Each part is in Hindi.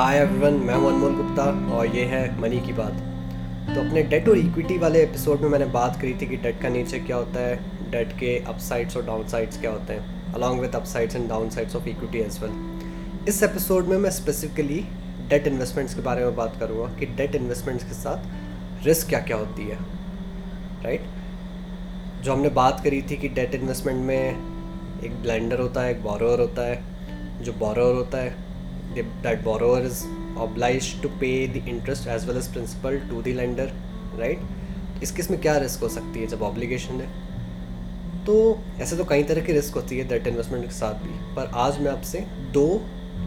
हाय एवरीवन मैं हूँ अनमोल गुप्ता और ये है मनी की बात। तो अपने डेट और इक्विटी वाले एपिसोड में मैंने बात करी थी कि डेट का नेचर क्या होता है डेट के अपसाइड्स और डाउनसाइड्स क्या होते हैं along with upsides and downsides of equity as well इस एपिसोड में मैं स्पेसिफिकली डेट इन्वेस्टमेंट्स के बारे में बात करूँगा कि डेट इन्वेस्टमेंट्स के साथ रिस्क क्या क्या होती है राइट जो हमने बात करी थी कि डेट इन्वेस्टमेंट में एक ब्लेंडर होता है, एक बोरोअर होता है, जो बोरोअर होता है the, that borrower is obliged to pay the interest as well as principal to the lender right? इस केस में क्या रिस्क हो सकती है जब ऑब्लिगेशन है? तो ऐसे तो कई तरह की रिस्क होती है डेट इन्वेस्टमेंट के साथ भी पर आज मैं आपसे दो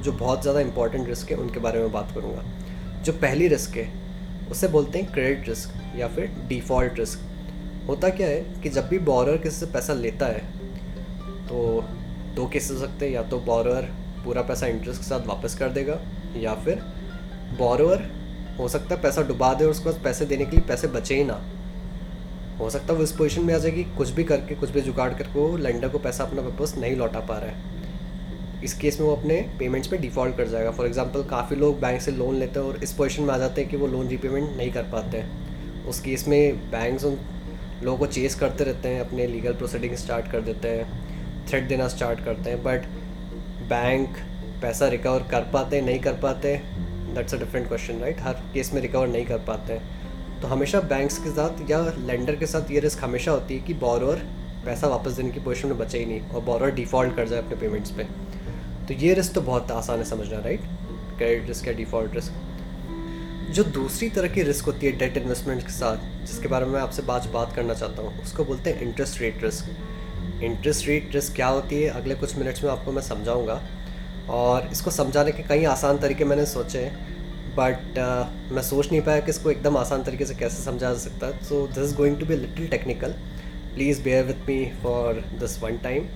जो बहुत ज़्यादा इंपॉर्टेंट रिस्क है उनके बारे में बात करूँगा। जो पहली रिस्क है उसे बोलते हैं क्रेडिट रिस्क या फिर डिफ़ॉल्ट रिस्क होता क्या है कि जब भी बॉरर किसी से पैसा लेता है तो दो केस हो सकते हैं या तो बॉरर पूरा पैसा इंटरेस्ट के साथ वापस कर देगा, या फिर बोरोअर हो सकता है पैसा डुबा दे और उसके बाद पैसे देने के लिए पैसे बचे ही ना। हो सकता है वो इस पोजिशन में आ जाएगी, कुछ भी करके, कुछ भी जुगाड़ करके वो लेंडर को पैसा अपना वापस नहीं लौटा पा रहा है। इस केस में वो अपने पेमेंट्स पे डिफ़ॉल्ट कर जाएगा। फॉर एग्जांपल काफ़ी लोग बैंक से लोन लेते हैं और इस पोजिशन में आ जाते हैं कि वो लोन रीपेमेंट नहीं कर पाते हैं। उस केस में बैंक्स उन लोगों को चेस करते रहते हैं, अपने लीगल प्रोसीडिंग स्टार्ट कर देते हैं थ्रेड देना स्टार्ट करते हैं बट बैंक पैसा रिकवर कर पाते, नहीं कर पाते that's a different question right her case में रिकवर नहीं कर पाते। तो हमेशा बैंक्स के साथ या लेंडर के साथ ये रिस्क हमेशा होती है कि बोरोअर पैसा वापस देने की पोजिशन में बचे ही नहीं और बोरोअर डिफ़ॉल्ट कर जाए अपने पेमेंट्स पे। तो ये रिस्क तो बहुत आसान है समझना राइट क्रेडिट रिस्क या डिफ़ॉल्ट रिस्क जो दूसरी तरह की रिस्क होती है डेट इन्वेस्टमेंट के साथ, जिसके बारे में मैं आपसे बात बात करना चाहता हूँ, उसको बोलते हैं interest rate risk interest rate risk क्या होती है अगले कुछ मिनट्स में आपको मैं समझाऊँगा। और इसको समझाने के कई आसान तरीके मैंने सोचे बट uh, मैं सोच नहीं पाया कि इसको एकदम आसान तरीके से कैसे समझा जा सकता। है so this is going to be little technical please bear with me for this one time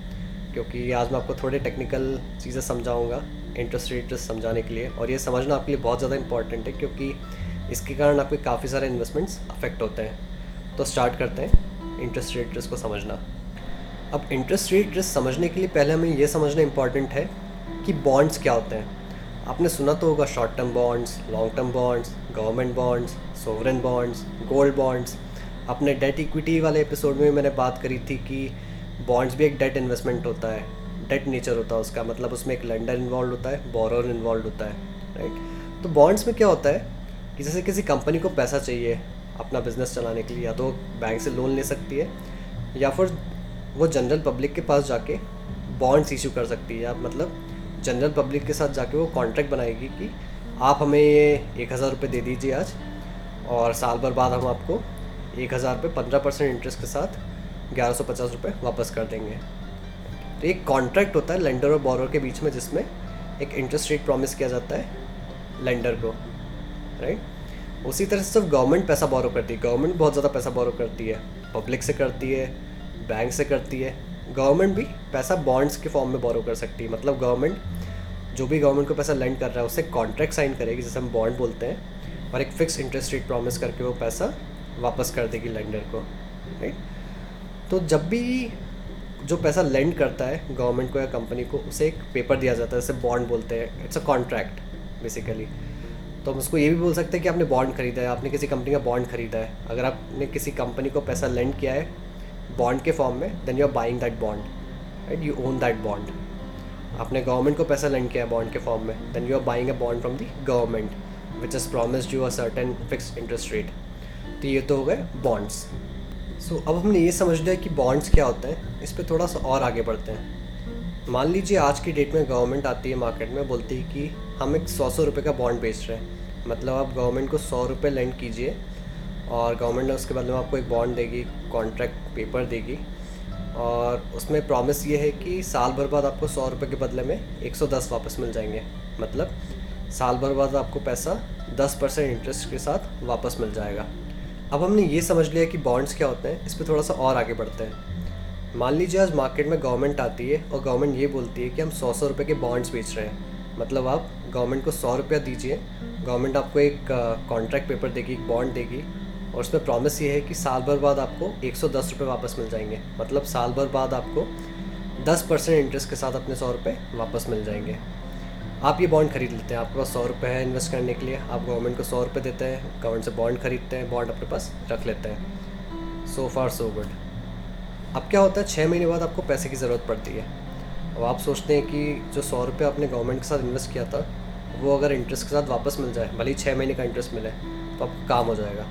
क्योंकि आज मैं आपको थोड़े टेक्निकल चीज़ें समझाऊँगा इंटरेस्ट रेट रिस्क समझाने के लिए। और ये समझना आपके लिए बहुत ज़्यादा इंपॉर्टेंट है क्योंकि इसके कारण आपके काफ़ी सारे इन्वेस्टमेंट्स अफेक्ट होते हैं। तो स्टार्ट करते हैं इंटरेस्ट रेट रिस्क को समझना। अब इंटरेस्ट रेट रिस्क समझने के लिए पहले हमें यह समझना इंपॉर्टेंट है कि बॉन्ड्स क्या होते हैं। आपने सुना तो होगा short term bonds long term bonds government bonds sovereign bonds gold bonds अपने डेट इक्विटी वाले एपिसोड में मैंने बात करी थी कि बॉन्ड्स भी एक डेट इन्वेस्टमेंट होता है। डेट नेचर होता है उसका मतलब उसमें एक लेंडर इन्वॉल्व होता है बोरर इन्वॉल्व होता है राइट तो बॉन्ड्स में क्या होता है कि जैसे किसी कंपनी को पैसा चाहिए अपना बिज़नेस चलाने के लिए, या तो बैंक से लोन ले सकती है, या फिर वो जनरल पब्लिक के पास जाके बॉन्ड्स इशू कर सकती है। आप मतलब जनरल पब्लिक के साथ जाके वो कॉन्ट्रैक्ट बनाएगी कि आप हमें ये एक हज़ार रुपये दे दीजिए आज और साल भर बाद हम आपको एक हज़ार रुपये पंद्रह परसेंट इंटरेस्ट के साथ ग्यारह सौ पचास रुपये वापस कर देंगे। तो एक कॉन्ट्रैक्ट होता है लेंडर और बॉरर के बीच में जिसमें एक इंटरेस्ट रेट प्रॉमिस किया जाता है लेंडर को राइट उसी तरह से सिर्फ़ गवर्नमेंट पैसा बोरो करती है। गवर्नमेंट बहुत ज़्यादा पैसा बोरो करती है पब्लिक से करती है। बैंक से करती है। गवर्नमेंट भी पैसा बॉन्ड्स के फॉर्म में बोरो कर सकती है। मतलब गवर्नमेंट जो भी गवर्नमेंट को पैसा लेंड कर रहा है, उससे कॉन्ट्रैक्ट साइन करेगी, जैसे हम बॉन्ड बोलते हैं, और एक फिक्स इंटरेस्ट रेट प्रॉमिस करके वो पैसा वापस कर देगी लेंडर को राइट तो जब भी जो पैसा लेंड करता है गवर्नमेंट को या कंपनी को, उसे एक पेपर दिया जाता है जैसे बॉन्ड बोलते हैं। इट्स अ कॉन्ट्रैक्ट बेसिकली तो हम उसको ये भी बोल सकते हैं कि आपने बॉन्ड खरीदा है, आपने किसी कंपनी का बॉन्ड खरीदा है। अगर आपने किसी कंपनी को पैसा लेंड किया है बॉन्ड के फॉर्म में then you are buying that bond right you own that bond आपने गवर्नमेंट को पैसा लेंड किया है बॉन्ड के फॉर्म में then you are buying a bond from the government which is promised you a certain fix interest rate तो ये तो हो गए बॉन्ड्स सो अब हमने ये समझ लिया कि बॉन्ड्स क्या होते हैं, इस पर थोड़ा सा और आगे बढ़ते हैं. मान लीजिए आज की डेट में गवर्नमेंट आती है मार्केट में, बोलती है कि हम एक सौ सौ रुपये का बॉन्ड बेच रहे हैं. मतलब आप गवर्नमेंट को सौ रुपये लेंड कीजिए और गवर्नमेंट ने उसके बदले में आपको एक बॉन्ड देगी कॉन्ट्रैक्ट पेपर देगी। और उसमें प्रॉमिस ये है कि साल भर बाद आपको सौ रुपये के बदले में एक सौ दस वापस मिल जाएँगे। मतलब साल भर बाद आपको पैसा दस परसेंट इंटरेस्ट के साथ वापस मिल जाएगा। अब हमने ये समझ लिया कि बॉन्ड्स क्या होते हैं, इस पर थोड़ा सा और आगे बढ़ते हैं। मान लीजिए आज मार्केट में गवर्नमेंट आती है और गवर्नमेंट ये बोलती है कि हम सौ सौ रुपये के बॉन्ड्स बेच रहे हैं। मतलब आप गवर्नमेंट को सौ रुपया दीजिए गवर्नमेंट आपको एक कॉन्ट्रैक्ट पेपर देगी, एक बॉन्ड देगी। और उसमें प्रॉमिस ये है कि साल भर बाद आपको एक सौ दस रुपये वापस मिल जाएँगे। मतलब साल भर बाद आपको दस परसेंट इंटरेस्ट के साथ अपने सौ रुपये वापस मिल जाएँगे। आप ये बॉन्ड खरीद लेते हैं। आपके पास सौ रुपये है इन्वेस्ट करने के लिए। आप गवर्नमेंट को सौ रुपये देते हैं गवर्नमेंट से बॉन्ड खरीदते हैं बॉन्ड अपने पास रख लेते हैं। सो फार सो गुड अब क्या होता है? छः महीने बाद आपको पैसे की ज़रूरत पड़ती है। अब आप सोचते हैं कि जो सौ रुपये आपने गवर्नमेंट के साथ इन्वेस्ट किया था, वो अगर इंटरेस्ट के साथ वापस मिल जाए, भले ही छः महीने का इंटरेस्ट मिले तो आपको काम हो जाएगा।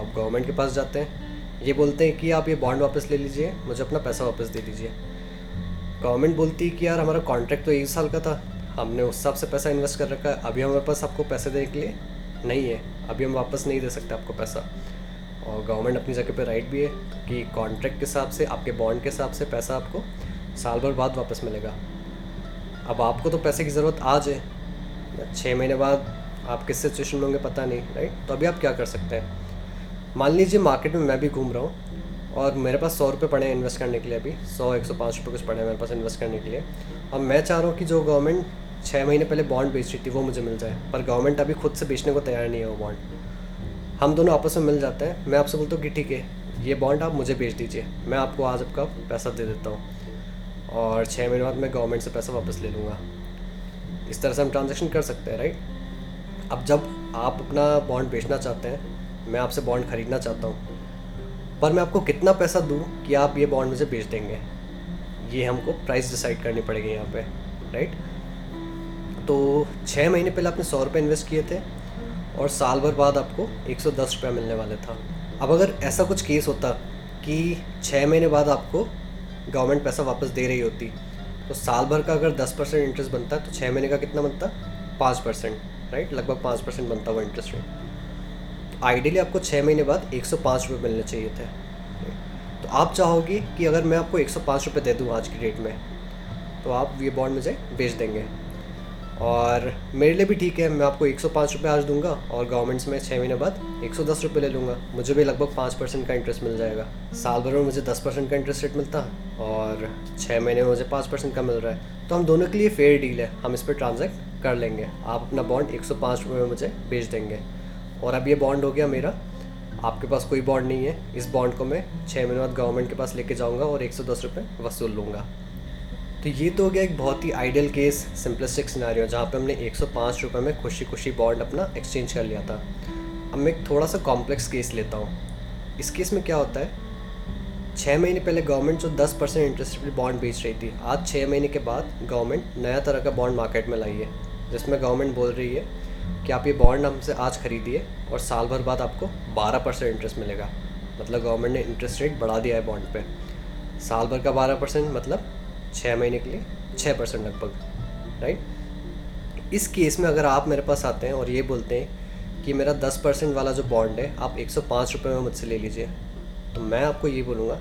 आप गवर्नमेंट के पास जाते हैं, ये बोलते हैं कि आप ये बॉन्ड वापस ले लीजिए, मुझे अपना पैसा वापस दे दीजिए। गवर्नमेंट बोलती है कि यार, हमारा कॉन्ट्रैक्ट तो एक साल का था, हमने उस हिसाब से पैसा इन्वेस्ट कर रखा है, अभी हमारे पास आपको पैसे देने के लिए नहीं है, अभी हम वापस नहीं दे सकते आपको पैसा। और गवर्नमेंट अपनी जगह पे राइट भी है कि कॉन्ट्रैक्ट के हिसाब से, आपके बॉन्ड के हिसाब से पैसा आपको साल भर बाद वापस मिलेगा। अब आपको तो पैसे की ज़रूरत आज है छः महीने बाद आप किस सिचुएशन में होंगे पता नहीं राइट तो अभी आप क्या कर सकते हैं? मान लीजिए मार्केट में मैं भी घूम रहा हूँ और मेरे पास सौ रुपये पड़े हैं इन्वेस्ट करने के लिए अभी, सौ, एक सौ पाँच रुपये कुछ पड़े हैं मेरे पास इन्वेस्ट करने के लिए। और मैं चाह रहा हूँ कि जो गवर्नमेंट छः महीने पहले बॉन्ड बेच रही थी, वो मुझे मिल जाए। पर गवर्नमेंट अभी खुद से बेचने को तैयार नहीं है वो बॉन्ड हम दोनों आपस में मिल जाते हैं। मैं आपसे बोलता हूँ कि ठीक है, ये बॉन्ड आप मुझे बेच दीजिए। मैं आपको आज आपका पैसा दे देता हूँ। और छः महीने बाद मैं गवर्नमेंट से पैसा वापस ले लूँगा। इस तरह से हम ट्रांजेक्शन कर सकते हैं राइट अब जब आप अपना बॉन्ड बेचना चाहते हैं मैं आपसे बॉन्ड ख़रीदना चाहता हूँ। पर मैं आपको कितना पैसा दूँ कि आप ये बॉन्ड मुझे बेच देंगे? ये हमको प्राइस डिसाइड करनी पड़ेगी यहाँ पे राइट तो छः महीने पहले आपने सौ रुपये इन्वेस्ट किए थे और साल भर बाद आपको एक सौ दस रुपया मिलने वाले था। अब अगर ऐसा कुछ केस होता कि छः महीने बाद आपको गवर्नमेंट पैसा वापस दे रही होती तो साल भर का अगर दस परसेंट इंटरेस्ट बनता है तो छः महीने का कितना बनता? पाँच परसेंट राइट लगभग पाँच परसेंट बनता हुआ इंटरेस्ट रेट आइडियली आपको छः महीने बाद एक सौ पाँच रुपये मिलने चाहिए थे। तो आप चाहोगे कि अगर मैं आपको एक सौ पाँच रुपये दे दूँ आज की डेट में तो आप ये बॉन्ड मुझे बेच देंगे। और मेरे लिए भी ठीक है, मैं आपको एक सौ पाँच रुपये आज दूँगा और गवर्नमेंट्स में छः महीने बाद एक सौ दस रुपये ले लूँगा। मुझे भी लगभग पाँच परसेंट का इंटरेस्ट मिल जाएगा। साल भर में मुझे दस परसेंट का इंटरेस्ट रेट मिलता और छः महीने में मुझे पाँच परसेंट का मिल रहा है। तो हम दोनों के लिए फेयर डील है। हम इस पर ट्रांजेक्ट कर लेंगे। आप अपना बॉन्ड एक सौ पाँच रुपये में मुझे बेच देंगे। और अब ये बॉन्ड हो गया मेरा। आपके पास कोई बॉन्ड नहीं है। इस बॉन्ड को मैं छः महीने बाद गवर्नमेंट के पास लेके जाऊँगा और एक सौ दस रुपये वसूल लूँगा। तो ये तो हो गया एक बहुत ही आइडियल केस सिंपलिस्टिक सिनारियो जहाँ पे हमने एक सौ पाँच रुपये में खुशी खुशी बॉन्ड अपना एक्सचेंज कर लिया था। अब मैं एक थोड़ा सा कॉम्प्लेक्स केस लेता हूँ। इस केस में क्या होता है? छः महीने पहले गवर्नमेंट जो दस परसेंट इंटरेस्ट पे बॉन्ड बेच रही थी, आज छः महीने के बाद गवर्नमेंट नया तरह का बॉन्ड मार्केट में लाई है, जिसमें गवर्नमेंट बोल रही है कि आप ये बॉन्ड हमसे आज खरीदिए और साल भर बाद आपको बारह परसेंट इंटरेस्ट मिलेगा। मतलब गवर्नमेंट ने इंटरेस्ट रेट बढ़ा दिया है बॉन्ड पे। साल भर का बारह परसेंट मतलब छः महीने के लिए छः परसेंट लगभग राइट इस केस में अगर आप मेरे पास आते हैं और ये बोलते हैं कि मेरा दस परसेंट वाला जो बॉन्ड है, आप एक सौ पाँच रुपये में मुझसे ले लीजिए तो मैं आपको ये बोलूँगा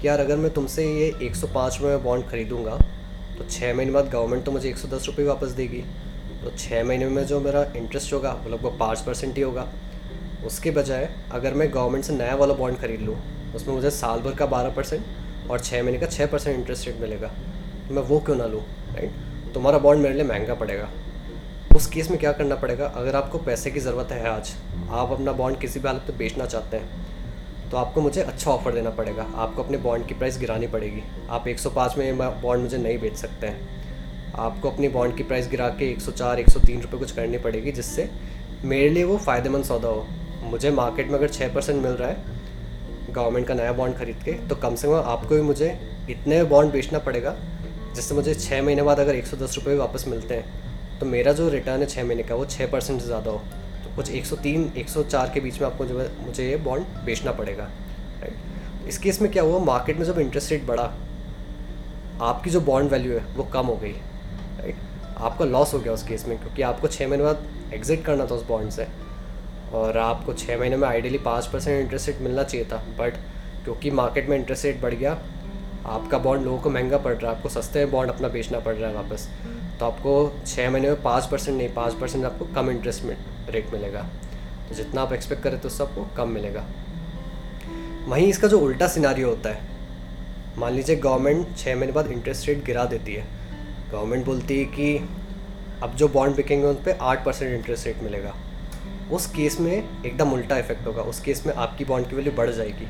कि यार अगर मैं तुमसे ये एक सौ पाँच रुपये में बॉन्ड ख़रीदूँगा तो छः महीने बाद गवर्नमेंट तो मुझे एक सौ दस रुपये वापस देगी। तो छः महीने में जो मेरा इंटरेस्ट होगा, वो लगभग पाँच परसेंट ही होगा। उसके बजाय, अगर मैं गवर्नमेंट से नया वाला बॉन्ड ख़रीद लूँ, उसमें मुझे साल भर का बारह परसेंट और छः महीने का छः परसेंट इंटरेस्ट रेट मिलेगा तो मैं वो क्यों ना लूँ राइट तुम्हारा बॉन्ड मेरे लिए महँगा पड़ेगा। उस केस में क्या करना पड़ेगा? अगर आपको पैसे की ज़रूरत है आज, आप अपना बॉन्ड किसी भी हालत में बेचना चाहते हैं तो आपको मुझे अच्छा ऑफ़र देना पड़ेगा। आपको अपने बॉन्ड की प्राइस गिरानी पड़ेगी। आप 105 में बॉन्ड मुझे नहीं बेच सकते हैं। आपको अपनी बॉन्ड की प्राइस गिरा के 104 103 रुपये कुछ करनी पड़ेगी, जिससे मेरे लिए वो फ़ायदेमंद सौदा हो। मुझे मार्केट में अगर छः परसेंट मिल रहा है गवर्नमेंट का नया बॉन्ड खरीद के तो कम से कम आपको भी मुझे इतने बॉन्ड बेचना पड़ेगा, जिससे मुझे छः महीने बाद अगर एक सौ दस रुपये वापस मिलते हैं तो मेरा जो रिटर्न है छः महीने का, वो छः परसेंट से ज़्यादा हो। तो कुछ एक सौ तीन, एक सौ चार के बीच में आपको जो मुझे ये बॉन्ड बेचना पड़ेगा राइट इस केस में क्या हुआ मार्केट में जब इंटरेस्ट रेट बढ़ा, आपकी जो बॉन्ड वैल्यू है, वो कम हो गई। राइट आपका लॉस हो गया उस केस में, क्योंकि आपको छः महीने बाद एग्ज़िट करना था उस बॉन्ड से। और आपको छः महीने में आइडियली पाँच परसेंट इंटरेस्ट रेट मिलना चाहिए था बट क्योंकि मार्केट में इंटरेस्ट रेट बढ़ गया, आपका बॉन्ड लोगों को महँगा पड़ रहा है, आपको सस्ते में बॉन्ड अपना बेचना पड़ रहा है वापस तो आपको छः महीने में पाँच परसेंट नहीं, पाँच परसेंट आपको कम इंटरेस्ट में रेट मिलेगा। तो जितना आप एक्सपेक्ट करें तो उससे आपको कम मिलेगा। वहीं इसका जो उल्टा सिनारियो होता है, मान लीजिए गवर्नमेंट छः महीने बाद इंटरेस्ट रेट गिरा देती है गवर्नमेंट बोलती है कि अब जो बॉन्ड बिकेंगे उन पर आठ परसेंट इंटरेस्ट रेट मिलेगा। उस केस में एकदम उल्टा इफ़ेक्ट होगा। उस केस में आपकी बॉन्ड की वैल्यू बढ़ जाएगी।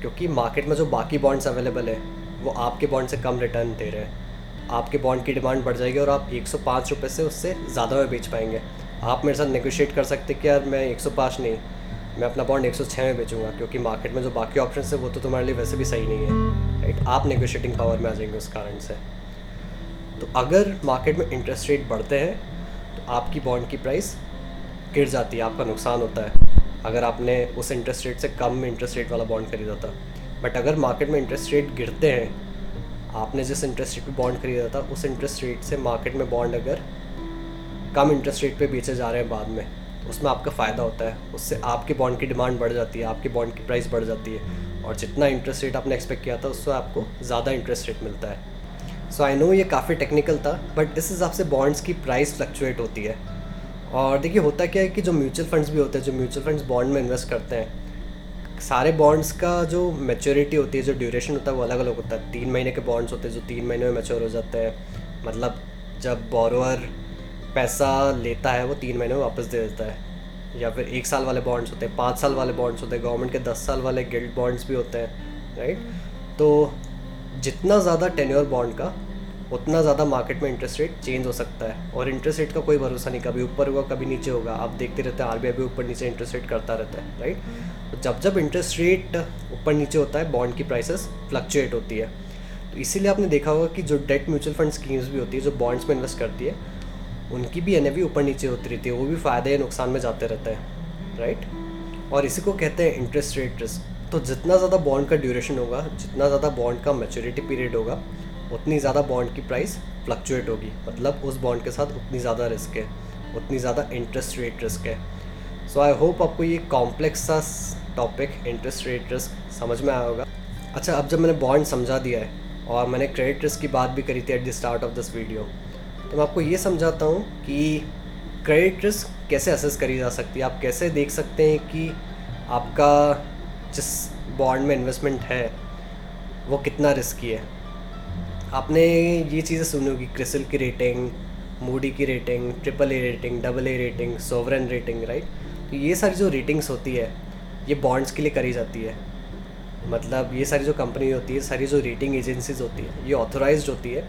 क्योंकि मार्केट में जो बाकी बॉन्ड्स अवेलेबल है, वो आपके बॉन्ड से कम रिटर्न दे रहे हैं। आपके बॉन्ड की डिमांड बढ़ जाएगी और आप एक सौ पाँच रुपये से उससे ज़्यादा में बेच पाएँगे। आप मेरे साथ नेगोशिएट कर सकते कि यार मैं एक सौ पाँच नहीं, मैं अपना बॉन्ड एक सौ छः में बेचूँगा। क्योंकि मार्केट में जो बाकी ऑप्शन है, वो तो तुम्हारे लिए वैसे भी सही नहीं है। राइट आप नेगोशिएटिंग पावर में आ जाएँगे उस कारण से। तो अगर मार्केट में इंटरेस्ट रेट बढ़ते हैं तो आपकी बॉन्ड की प्राइस गिर जाती है, आपका नुकसान होता है। अगर आपने उस इंटरेस्ट रेट से कम इंटरेस्ट रेट वाला बॉन्ड खरीदा था। बट अगर मार्केट में इंटरेस्ट रेट गिरते हैं, आपने जिस इंटरेस्ट रेट पे बॉन्ड खरीदा था, उस इंटरेस्ट रेट से मार्केट में बॉन्ड अगर कम इंटरेस्ट रेट पे बेचे जा रहे हैं बाद में तो उसमें आपका फ़ायदा होता है। उससे आपके बॉन्ड की डिमांड बढ़ जाती है, आपके बॉन्ड की प्राइस बढ़ जाती है। और जितना इंटरेस्ट रेट आपने एक्सपेक्ट किया था, उससे आपको ज़्यादा इंटरेस्ट रेट मिलता है। सो आई नो ये काफ़ी टेक्निकल था बट इस हिसाब से बॉन्ड्स की प्राइस फ्लक्चुएट होती है। और देखिए, होता क्या है कि जो म्यूचुअल फंड्स भी होते हैं, जो म्यूचुअल फंड्स बॉन्ड में इन्वेस्ट करते हैं, सारे बॉन्ड्स का जो मेच्योरिटी होती है, जो ड्यूरेशन होता है, वो अलग अलग होता है। तीन महीने के बॉन्ड्स होते हैं, जो तीन महीने में मेच्योर हो जाते हैं। मतलब जब बोरोअर पैसा लेता है, वो तीन महीने में वापस दे देता है। या फिर एक साल वाले बॉन्ड्स होते हैं, पाँच साल वाले बॉन्ड्स होते हैं गवर्नमेंट के दस साल वाले गिल्ड बॉन्ड्स भी होते हैं राइट तो जितना ज़्यादा टेन्योर बॉन्ड का, उतना ज़्यादा मार्केट में इंटरेस्ट रेट चेंज हो सकता है। और इंटरेस्ट रेट का कोई भरोसा नहीं, कभी ऊपर होगा, कभी नीचे होगा। आप देखते रहते हैं, आर भी ऊपर नीचे इंटरेस्ट रेट करता रहता है राइट तो जब जब इंटरेस्ट रेट ऊपर नीचे होता है बॉन्ड की प्राइसेस फ्लक्चुएट होती है। तो इसीलिए आपने देखा होगा कि जो डेट म्यूचुअल फंड स्कीम्स भी होती है, जो बॉन्ड्स में इन्वेस्ट करती है, उनकी भी एन ऊपर नीचे होती रहती है। वो भी फ़ायदे या नुकसान में जाते रहते हैं राइट और इसी को कहते हैं इंटरेस्ट रेट रिस्क तो जितना ज़्यादा बॉन्ड का ड्यूरेशन होगा, जितना ज़्यादा बॉन्ड का मेचोरिटी पीरियड होगा, उतनी ज़्यादा बॉन्ड की प्राइस फ्लक्चुएट होगी। मतलब उस बॉन्ड के साथ उतनी ज़्यादा रिस्क है, उतनी ज़्यादा इंटरेस्ट रेट रिस्क है। सो आई होप आपको ये कॉम्प्लेक्स सा टॉपिक इंटरेस्ट रेट रिस्क समझ में आया होगा। अच्छा अब जब मैंने बॉन्ड समझा दिया है और मैंने क्रेडिट रिस्क की बात भी करी थी at the start of this video तो मैं आपको ये समझाता हूँ कि क्रेडिट रिस्क कैसे असेस करी जा सकती है। आप कैसे देख सकते हैं कि आपका जिस बॉन्ड में इन्वेस्टमेंट है, वो कितना रिस्की है? आपने ये चीज़ें सुनी होगी क्रिसल की रेटिंग मूडी की rating triple A rating double A rating sovereign rating right तो ये सारी जो रेटिंग्स होती है, ये बॉन्ड्स के लिए करी जाती है। मतलब ये सारी जो कंपनी होती है, सारी जो रेटिंग एजेंसीज होती है, ये ऑथोराइज होती है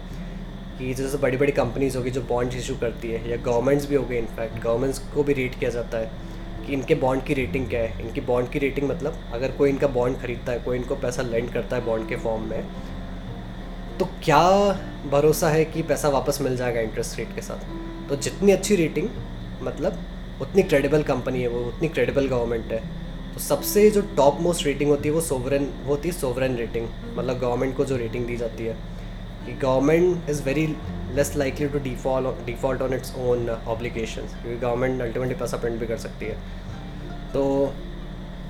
कि जैसे बड़ी बड़ी कंपनीज़ होगी जो बॉन्ड्स इशू करती है, या गवर्नमेंट्स भी हो गए इनफैक्ट गवर्नमेंट्स को भी रेट किया जाता है। कि इनके बॉन्ड की रेटिंग क्या है? इनकी बॉन्ड की रेटिंग मतलब अगर कोई इनका बॉन्ड खरीदता है, कोई इनको पैसा लेंड करता है बॉन्ड के फॉर्म में तो क्या भरोसा है कि पैसा वापस मिल जाएगा इंटरेस्ट रेट के साथ? तो जितनी अच्छी रेटिंग मतलब उतनी क्रेडिबल कंपनी है वो, उतनी क्रेडिबल गवर्नमेंट है। तो सबसे जो टॉप मोस्ट रेटिंग होती है वो सोवरन होती है सोवरन रेटिंग मतलब गवर्नमेंट को जो रेटिंग दी जाती है। कि government is very less likely to default default on its own obligation क्योंकि गवर्नमेंट अल्टीमेटली पैसा प्रिंट भी कर सकती है। तो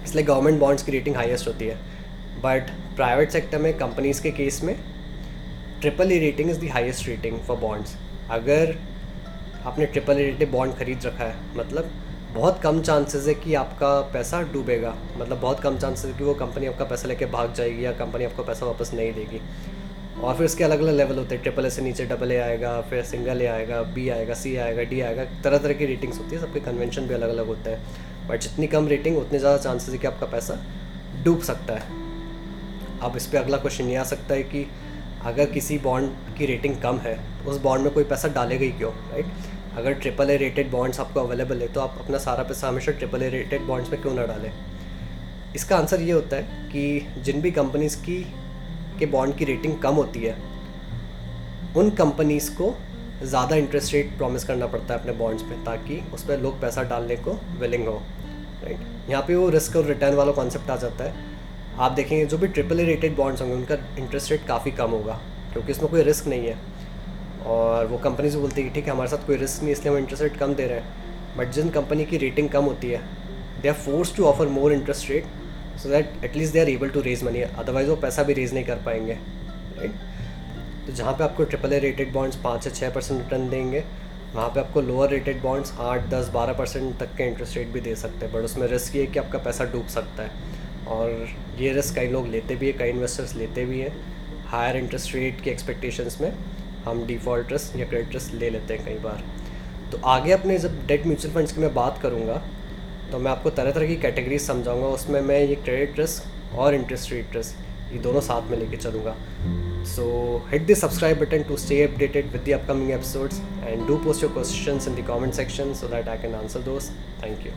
इसलिए गवर्नमेंट बॉन्ड्स की रेटिंग हाईएस्ट होती है। बट प्राइवेट सेक्टर में कंपनीज़ के केस में triple E rating is the highest rating for bonds अगर आपने ट्रिपल ई रेटेड बॉन्ड खरीद रखा है मतलब बहुत कम चांसेस है कि आपका पैसा डूबेगा। मतलब बहुत कम चांसेस है कि वो कंपनी आपका पैसा लेके भाग जाएगी या कंपनी आपको पैसा वापस नहीं देगी। और फिर उसके अलग अलग लेवल होते हैं। ट्रिपल ए से नीचे डबल ए आएगा, फिर सिंगल ए आएगा बी आएगा सी आएगा डी आएगा तरह तरह की रेटिंग्स होती है। सबके कन्वेंशन भी अलग अलग होते हैं। बट जितनी कम रेटिंग उतने ज़्यादा चांसेस है कि आपका पैसा डूब सकता है। अब इस पर अगला क्वेश्चन ये आ सकता है कि अगर किसी बॉन्ड की रेटिंग कम है तो उस बॉन्ड में कोई पैसा डालेगा ही क्यों राइट अगर ट्रिपल ए रेटेड बॉन्ड्स आपको अवेलेबल है तो आप अपना सारा पैसा हमेशा ट्रिपल ए रेटेड बॉन्ड्स में क्यों ना डालें? इसका आंसर ये होता है कि जिन भी कंपनीज़ की के बॉन्ड की रेटिंग कम होती है, उन कंपनीज़ को ज़्यादा इंटरेस्ट रेट प्रॉमिस करना पड़ता है अपने बॉन्ड्स पे, ताकि उस पर लोग पैसा डालने को विलिंग हो राइट यहाँ पे वो रिस्क और रिटर्न वाला कॉन्सेप्ट आ जाता है। आप देखेंगे, जो भी ट्रिपल ए रेटेड बॉन्ड्स होंगे, उनका इंटरेस्ट रेट काफ़ी कम होगा, क्योंकि इसमें कोई रिस्क नहीं है। और वो कंपनी से बोलती है ठीक है, हमारे साथ कोई रिस्क नहीं, इसलिए हम इंटरेस्ट रेट कम दे रहे हैं। बट जिन कंपनी की रेटिंग कम होती है they are force to offer more interest rate so that at least they are able to raise money otherwise वो पैसा भी रेज नहीं कर पाएँगे राइट तो जहाँ पे आपको ट्रिपल ए रेटेड बॉन्ड्स पाँच से छः परसेंट रिटर्न देंगे, वहाँ पे आपको लोअर रेटेड बॉन्ड्स आठ, दस, बारह परसेंट तक के इंटरेस्ट रेट भी दे सकते हैं बट उसमें रिस्क ये है कि आपका पैसा डूब सकता है। और ये रिस्क कई लोग लेते भी हैं, कई इन्वेस्टर्स लेते भी हैं। हायर इंटरेस्ट रेट के एक्सपेक्टेशंस में हम डिफ़ॉल्ट रिस्क या क्रेडिट रिस्क ले लेते हैं कई बार। तो आगे अपने जब डेट म्यूचुअल फंड्स की मैं बात करूँगा तो मैं आपको तरह तरह की कैटेगरी समझाऊँगा, उसमें मैं ये क्रेडिट रिस्क और इंटरेस्ट रेट रिस्क ये दोनों साथ में लेके चलूँगा। So hit the subscribe button to stay updated with the upcoming episodes and do post your question in the comment section so that I can answer दोस्त थैंक यू